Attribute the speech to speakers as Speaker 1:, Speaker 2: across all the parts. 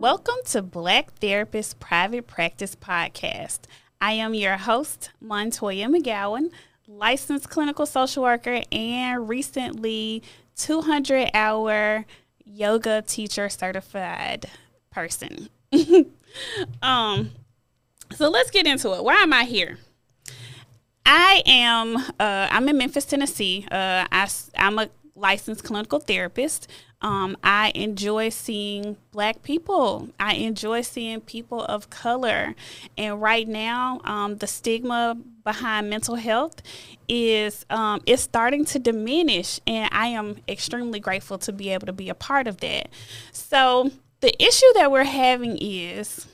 Speaker 1: Welcome to Black Therapist Private Practice Podcast. I am your host, Montoya McGowan, licensed clinical social worker and recently 200 hour yoga teacher certified person. um, so let's get into it. Why am I here? I am. Uh, I'm in Memphis, Tennessee. Uh, I, I'm a licensed clinical therapist. Um, I enjoy seeing black people. I enjoy seeing people of color. And right now, um, the stigma behind mental health is um, is starting to diminish, and I am extremely grateful to be able to be a part of that. So the issue that we're having is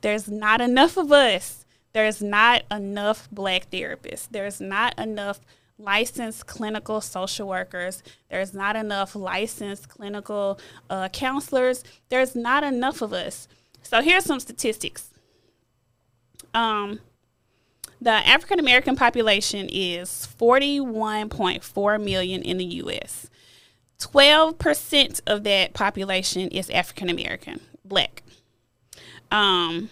Speaker 1: there's not enough of us. There's not enough black therapists. There's not enough licensed clinical social workers. There's not enough licensed clinical uh, counselors. There's not enough of us. So here's some statistics. Um, the African American population is 41.4 million in the U.S. 12% of that population is African American, black. Um,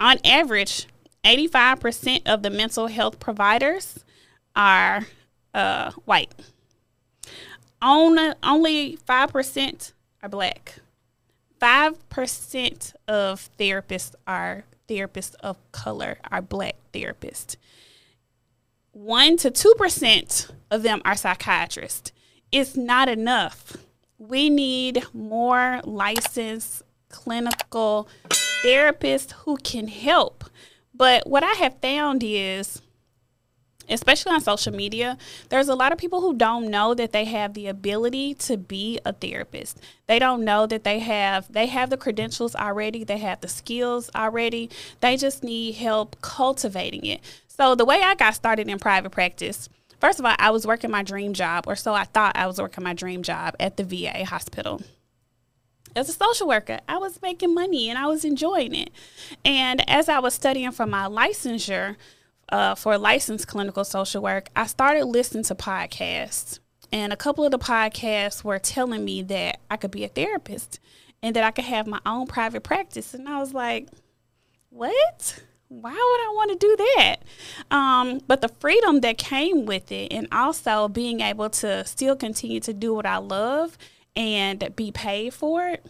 Speaker 1: on average, 85% of the mental health providers are uh, white. On, only 5% are black. 5% of therapists are therapists of color, are black therapists. 1 to 2% of them are psychiatrists. It's not enough. We need more licensed clinical therapists who can help. But what I have found is especially on social media, there's a lot of people who don't know that they have the ability to be a therapist. They don't know that they have they have the credentials already, they have the skills already. They just need help cultivating it. So the way I got started in private practice, first of all, I was working my dream job or so I thought I was working my dream job at the VA hospital as a social worker. I was making money and I was enjoying it. And as I was studying for my licensure, uh, for licensed clinical social work, I started listening to podcasts. And a couple of the podcasts were telling me that I could be a therapist and that I could have my own private practice. And I was like, what? Why would I want to do that? Um, but the freedom that came with it, and also being able to still continue to do what I love and be paid for it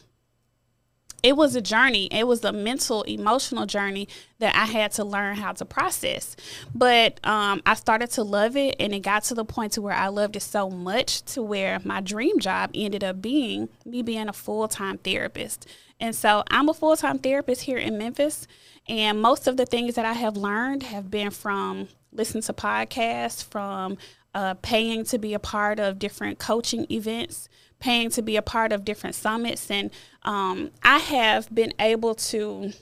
Speaker 1: it was a journey. It was a mental, emotional journey that I had to learn how to process. But um, I started to love it, and it got to the point to where I loved it so much to where my dream job ended up being me being a full time therapist. And so I'm a full time therapist here in Memphis, and most of the things that I have learned have been from listening to podcasts, from uh, paying to be a part of different coaching events paying to be a part of different summits. And um, I have been able to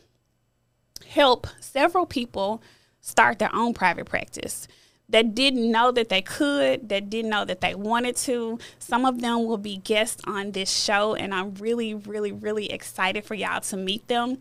Speaker 1: help several people start their own private practice that didn't know that they could, that didn't know that they wanted to. Some of them will be guests on this show, and I'm really, really, really excited for y'all to meet them.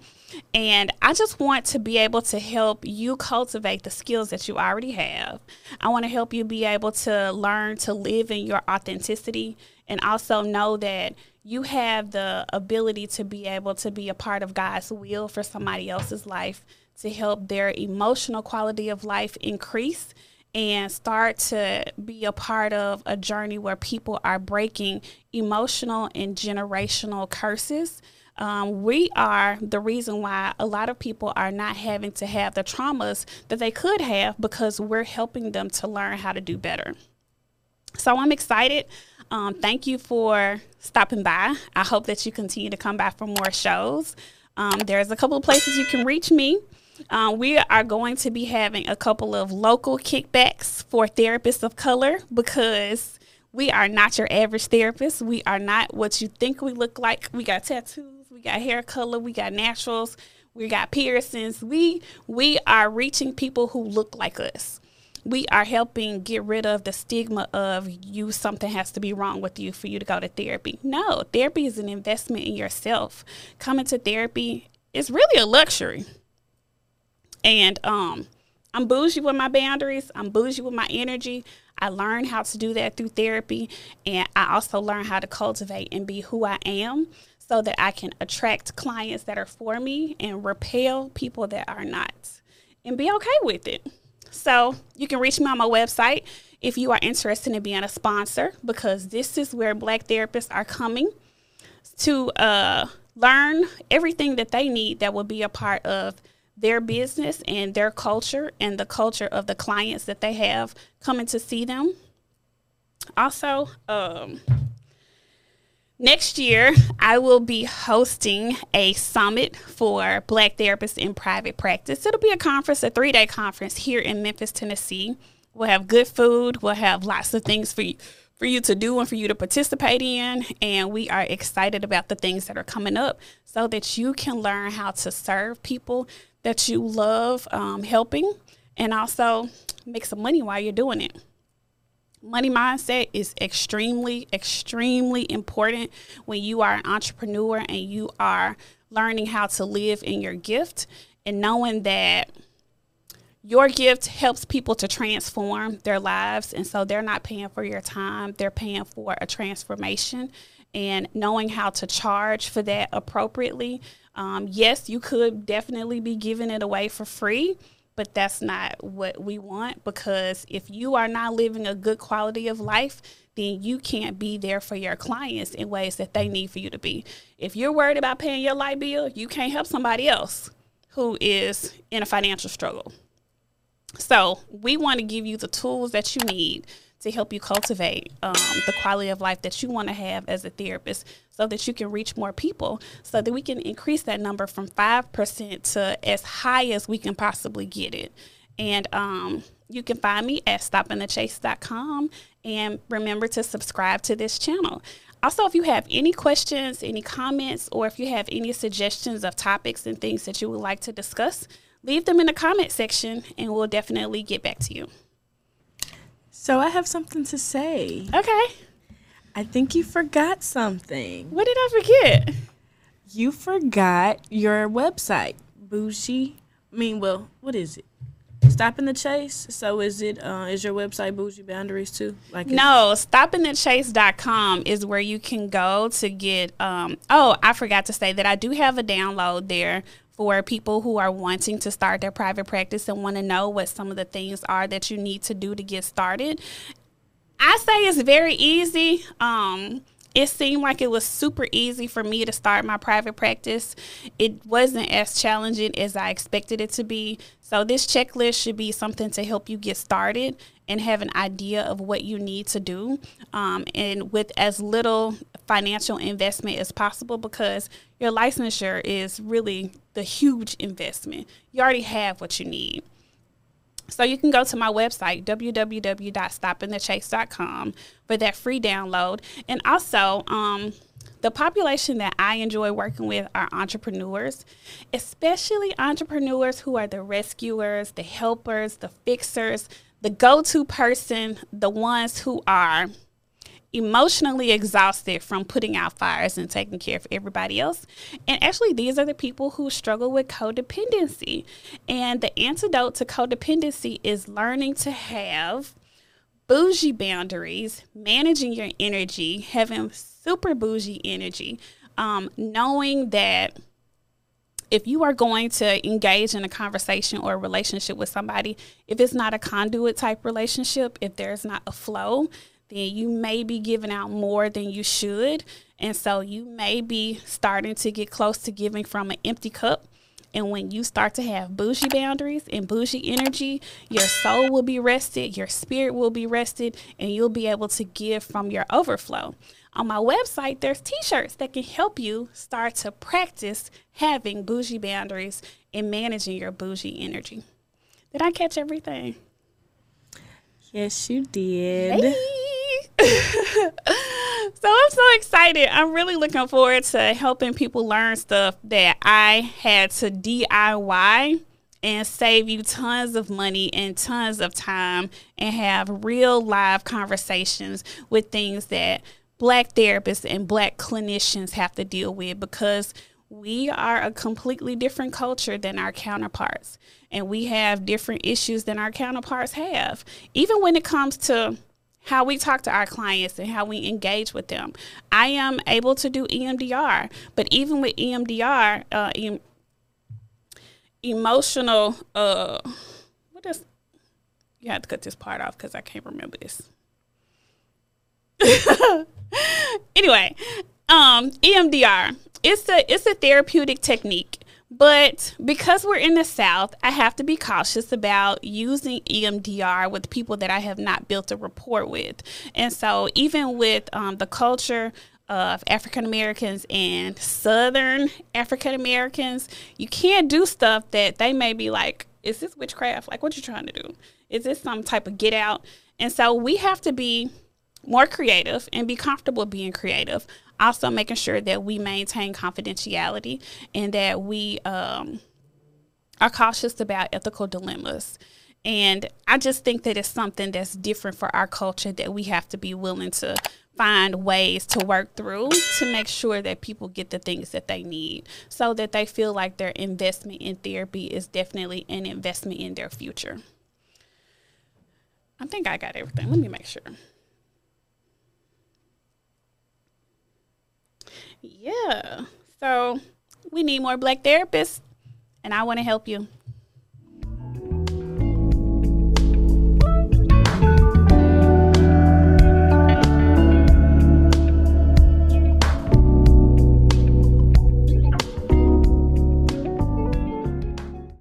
Speaker 1: And I just want to be able to help you cultivate the skills that you already have. I want to help you be able to learn to live in your authenticity and also know that you have the ability to be able to be a part of God's will for somebody else's life to help their emotional quality of life increase and start to be a part of a journey where people are breaking emotional and generational curses. Um, we are the reason why a lot of people are not having to have the traumas that they could have because we're helping them to learn how to do better. So I'm excited um, thank you for stopping by. I hope that you continue to come by for more shows. Um, there's a couple of places you can reach me. Um, we are going to be having a couple of local kickbacks for therapists of color because we are not your average therapist. We are not what you think we look like. We got tattoos, we got hair color, we got naturals, we got piercings. We we are reaching people who look like us we are helping get rid of the stigma of you something has to be wrong with you for you to go to therapy. No, therapy is an investment in yourself. Coming to therapy is really a luxury. And um I'm bougie with my boundaries. I'm bougie with my energy. I learned how to do that through therapy. And I also learned how to cultivate and be who I am so that I can attract clients that are for me and repel people that are not and be okay with it. So you can reach me on my website if you are interested in being a sponsor because this is where black therapists are coming to uh, learn everything that they need that will be a part of their business and their culture and the culture of the clients that they have coming to see them. Also, um, next year, I will be hosting a summit for Black therapists in private practice. It'll be a conference, a three day conference here in Memphis, Tennessee. We'll have good food, we'll have lots of things for you for you to do and for you to participate in. And we are excited about the things that are coming up so that you can learn how to serve people that you love um, helping and also make some money while you're doing it. Money mindset is extremely, extremely important when you are an entrepreneur and you are learning how to live in your gift and knowing that your gift helps people to transform their lives and so they're not paying for your time they're paying for a transformation. And knowing how to charge for that appropriately um, yes you could definitely be giving it away for free but that's not what we want because if you are not living a good quality of life then you can't be there for your clients in ways that they need for you to be. If you're worried about paying your light bill you can't help somebody else who is in a financial struggle so we want to give you the tools that you need to help you cultivate um, the quality of life that you want to have as a therapist so that you can reach more people so that we can increase that number from 5% to as high as we can possibly get it. And um, you can find me at stoppingthechase.com and remember to subscribe to this channel. Also, if you have any questions, any comments, or if you have any suggestions of topics and things that you would like to discuss, leave them in the comment section and we'll definitely get back to you.
Speaker 2: So I have something to say.
Speaker 1: Okay.
Speaker 2: I think you forgot something.
Speaker 1: What did I forget?
Speaker 2: You forgot your website, Bougie. I mean, well, what is it? Stopping the Chase. So is it? Uh, is your website Bougie Boundaries too?
Speaker 1: Like no, stoppingthechase.com is where you can go to get. Um, oh, I forgot to say that I do have a download there for people who are wanting to start their private practice and want to know what some of the things are that you need to do to get started. I say it's very easy. Um, it seemed like it was super easy for me to start my private practice. It wasn't as challenging as I expected it to be. So, this checklist should be something to help you get started and have an idea of what you need to do um, and with as little financial investment as possible because your licensure is really the huge investment. You already have what you need. So you can go to my website, www.stoppingthechase.com, for that free download. And also, um, the population that I enjoy working with are entrepreneurs, especially entrepreneurs who are the rescuers, the helpers, the fixers, the go to person, the ones who are emotionally exhausted from putting out fires and taking care of everybody else. And actually, these are the people who struggle with codependency. And the antidote to codependency is learning to have bougie boundaries, managing your energy, having super bougie energy, um, knowing that if you are going to engage in a conversation or a relationship with somebody, if it's not a conduit type relationship, if there's not a flow, then you may be giving out more than you should. And so you may be starting to get close to giving from an empty cup. And when you start to have bougie boundaries and bougie energy, your soul will be rested, your spirit will be rested, and you'll be able to give from your overflow. On my website, there's t shirts that can help you start to practice having bougie boundaries and managing your bougie energy. Did I catch everything?
Speaker 2: Yes, you did. Hey.
Speaker 1: so I'm so excited. I'm really looking forward to helping people learn stuff that I had to DIY and save you tons of money and tons of time and have real live conversations with things that black therapists and black clinicians have to deal with because we are a completely different culture than our counterparts and we have different issues than our counterparts have even when it comes to how we talk to our clients and how we engage with them. I am able to do EMDR, but even with EMDR, uh, em- emotional, uh, what is, you have to cut this part off because I can't remember this. anyway, um, EMDR. It's a it's a therapeutic technique. But because we're in the South, I have to be cautious about using EMDR with people that I have not built a rapport with. And so, even with um, the culture of African Americans and Southern African Americans, you can't do stuff that they may be like, is this witchcraft? Like, what you trying to do? Is this some type of get out? And so, we have to be more creative and be comfortable being creative. Also, making sure that we maintain confidentiality and that we um, are cautious about ethical dilemmas. And I just think that it's something that's different for our culture that we have to be willing to find ways to work through to make sure that people get the things that they need so that they feel like their investment in therapy is definitely an investment in their future. I think I got everything. Let me make sure. Yeah. So we need more black therapists, and I want to help you.